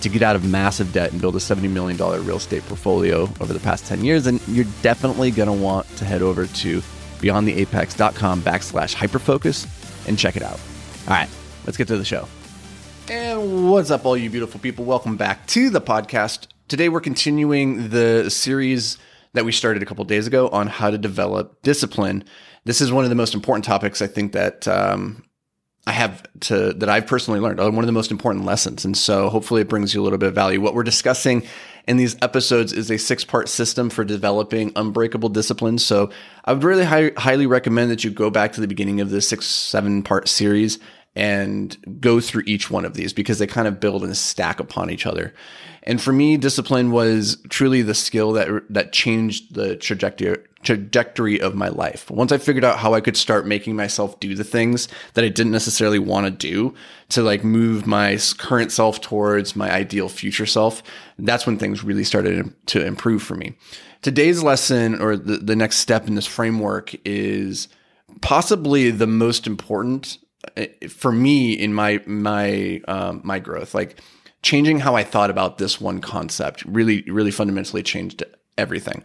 to get out of massive debt and build a $70 million real estate portfolio over the past 10 years, then you're definitely going to want to head over to beyondtheapex.com backslash hyperfocus and check it out. All right, let's get to the show. And what's up, all you beautiful people? Welcome back to the podcast. Today, we're continuing the series that we started a couple days ago on how to develop discipline. This is one of the most important topics I think that um, I have to that I've personally learned. One of the most important lessons, and so hopefully it brings you a little bit of value. What we're discussing in these episodes is a six part system for developing unbreakable disciplines. So I would really high, highly recommend that you go back to the beginning of this six seven part series and go through each one of these because they kind of build and stack upon each other. And for me, discipline was truly the skill that that changed the trajectory trajectory of my life. Once I figured out how I could start making myself do the things that I didn't necessarily want to do to like move my current self towards my ideal future self, that's when things really started to improve for me. Today's lesson or the, the next step in this framework is possibly the most important for me in my my um, my growth. Like changing how I thought about this one concept really really fundamentally changed everything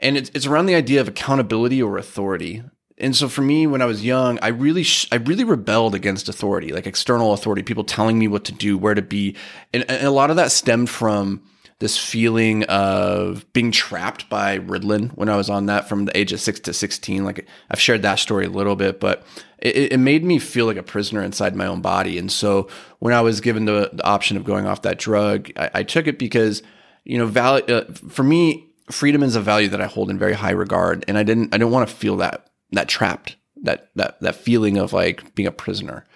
and it's it's around the idea of accountability or authority. And so for me, when I was young, I really sh- I really rebelled against authority, like external authority, people telling me what to do, where to be, and, and a lot of that stemmed from this feeling of being trapped by Ritalin when I was on that from the age of six to 16. Like I've shared that story a little bit, but it, it made me feel like a prisoner inside my own body. And so when I was given the, the option of going off that drug, I, I took it because, you know, val- uh, for me, freedom is a value that I hold in very high regard, and I didn't I didn't want to feel that that trapped that that that feeling of like being a prisoner.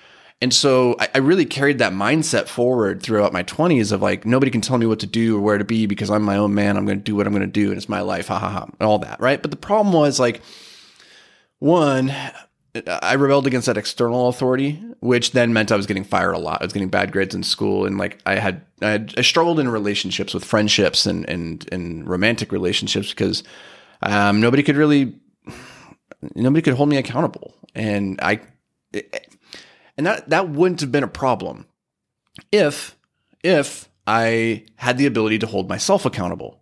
And so I, I, really carried that mindset forward throughout my 20s of like, nobody can tell me what to do or where to be because I'm my own man. I'm going to do what I'm going to do and it's my life. Ha ha ha. And all that. Right. But the problem was like, one, I rebelled against that external authority, which then meant I was getting fired a lot. I was getting bad grades in school, and like I had, I, had, I struggled in relationships with friendships and and and romantic relationships because um, nobody could really, nobody could hold me accountable, and I, and that that wouldn't have been a problem if if I had the ability to hold myself accountable.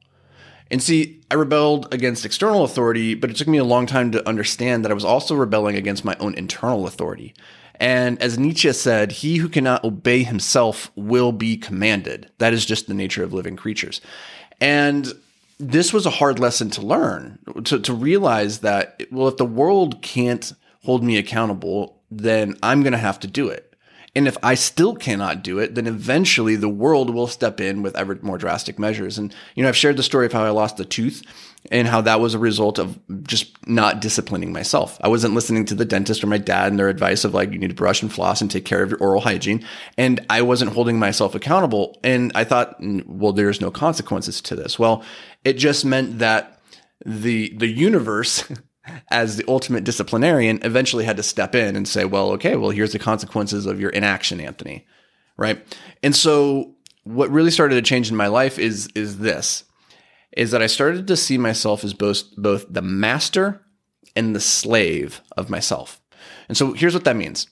And see, I rebelled against external authority, but it took me a long time to understand that I was also rebelling against my own internal authority. And as Nietzsche said, he who cannot obey himself will be commanded. That is just the nature of living creatures. And this was a hard lesson to learn, to, to realize that, well, if the world can't hold me accountable, then I'm going to have to do it. And if I still cannot do it, then eventually the world will step in with ever more drastic measures. And, you know, I've shared the story of how I lost a tooth and how that was a result of just not disciplining myself. I wasn't listening to the dentist or my dad and their advice of like, you need to brush and floss and take care of your oral hygiene. And I wasn't holding myself accountable. And I thought, well, there's no consequences to this. Well, it just meant that the, the universe as the ultimate disciplinarian, eventually had to step in and say, well, okay, well, here's the consequences of your inaction, Anthony. Right. And so what really started to change in my life is, is this, is that I started to see myself as both, both the master and the slave of myself. And so here's what that means.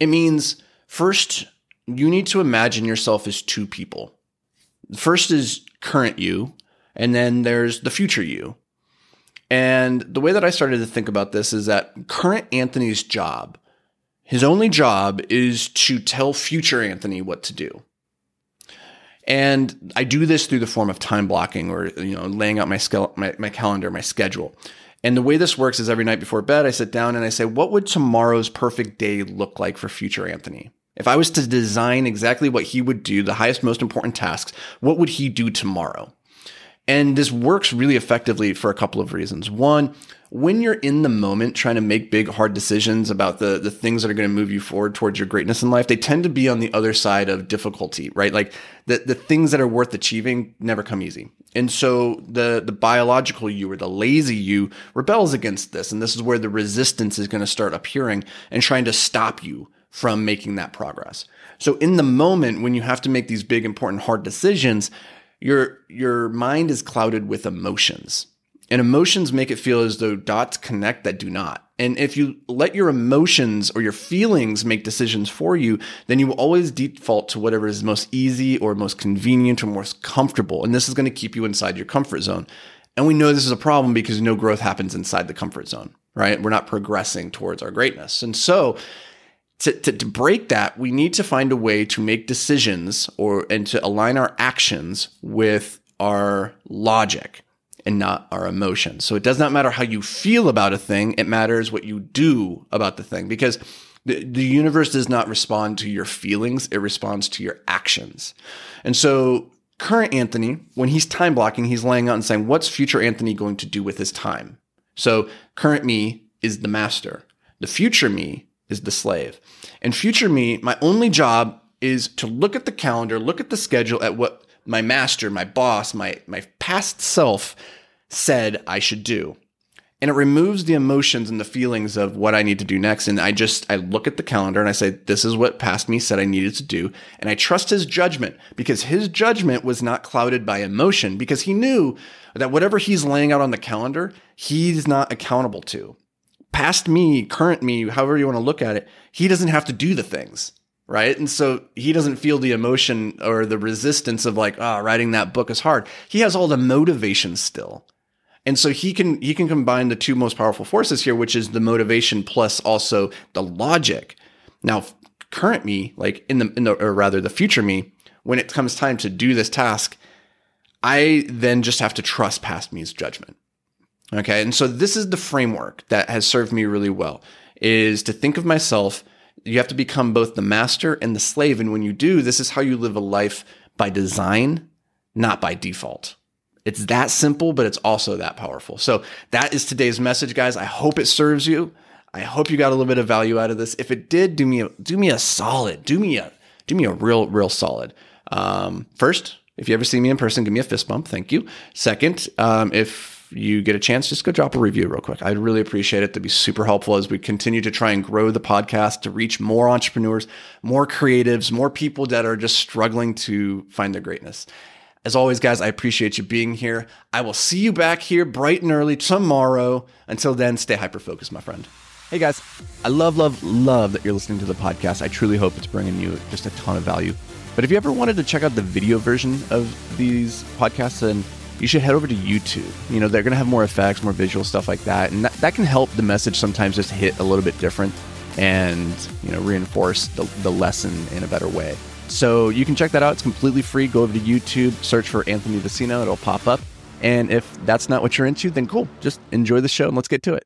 It means first, you need to imagine yourself as two people. First is current you, and then there's the future you. And the way that I started to think about this is that current Anthony's job, his only job is to tell future Anthony what to do. And I do this through the form of time blocking or, you know, laying out my, my, my calendar, my schedule. And the way this works is every night before bed, I sit down and I say, what would tomorrow's perfect day look like for future Anthony? If I was to design exactly what he would do, the highest, most important tasks, what would he do tomorrow? And this works really effectively for a couple of reasons. One, when you're in the moment trying to make big hard decisions about the the things that are going to move you forward towards your greatness in life they tend to be on the other side of difficulty right? Like the the things that are worth achieving never come easy. And so the the biological you or the lazy you rebels against this. And this is where the resistance is going to start appearing and trying to stop you from making that progress. So in the moment when you have to make these big important hard decisions your your mind is clouded with emotions and emotions make it feel as though dots connect that do not. And if you let your emotions or your feelings make decisions for you, then you will always default to whatever is most easy or most convenient or most comfortable. And this is going to keep you inside your comfort zone. And we know this is a problem because no growth happens inside the comfort zone, right? We're not progressing towards our greatness. And so to, to, to, break that, we need to find a way to make decisions or and to align our actions with our logic and not our emotions. So it does not matter how you feel about a thing, it matters what you do about the thing because the, the universe does not respond to your feelings, it responds to your actions. And so current Anthony, when he's time blocking, he's laying out and saying, what's future Anthony going to do with his time? So current me is the master. The future me is the slave. And future me, my only job is to look at the calendar, look at the schedule at what my master, my boss, my my past self said I should do. And it removes the emotions and the feelings of what I need to do next. And I just, I look at the calendar and I say, this is what past me said I needed to do. And I trust his judgment because his judgment was not clouded by emotion because he knew that whatever he's laying out on the calendar, he's not accountable to. Past me, current me, however you want to look at it, he doesn't have to do the things right? And so he doesn't feel the emotion or the resistance of like, ah, oh, writing that book is hard. He has all the motivation still. And so he can he can combine the two most powerful forces here, which is the motivation plus also the logic. Now, current me, like in the in the or rather the future me, when it comes time to do this task, I then just have to trust past me's judgment. Okay. And so this is the framework that has served me really well is to think of myself you have to become both the master and the slave. And when you do, this is how you live a life by design, not by default. It's that simple, but it's also that powerful. So that is today's message, guys. I hope it serves you. I hope you got a little bit of value out of this. If it did, do me a, do me a solid. Do me a do me a real real solid. Um, first, if you ever see me in person, give me a fist bump. Thank you. Second, um, if you get a chance, just go drop a review real quick. I'd really appreciate it. That'd be super helpful as we continue to try and grow the podcast to reach more entrepreneurs, more creatives, more people that are just struggling to find their greatness. As always, guys, I appreciate you being here. I will see you back here bright and early tomorrow. Until then, stay hyper focused, my friend. Hey guys, I love, love, love that you're listening to the podcast. I truly hope it's bringing you just a ton of value. But if you ever wanted to check out the video version of these podcasts, then you should head over to YouTube. You know, they're going to have more effects, more visual stuff like that. And that, that can help the message sometimes just hit a little bit different and, you know, reinforce the, the lesson in a better way. So you can check that out. It's completely free. Go over to YouTube, search for Anthony Vicino, it'll pop up. And if that's not what you're into, then cool. Just enjoy the show and let's get to it.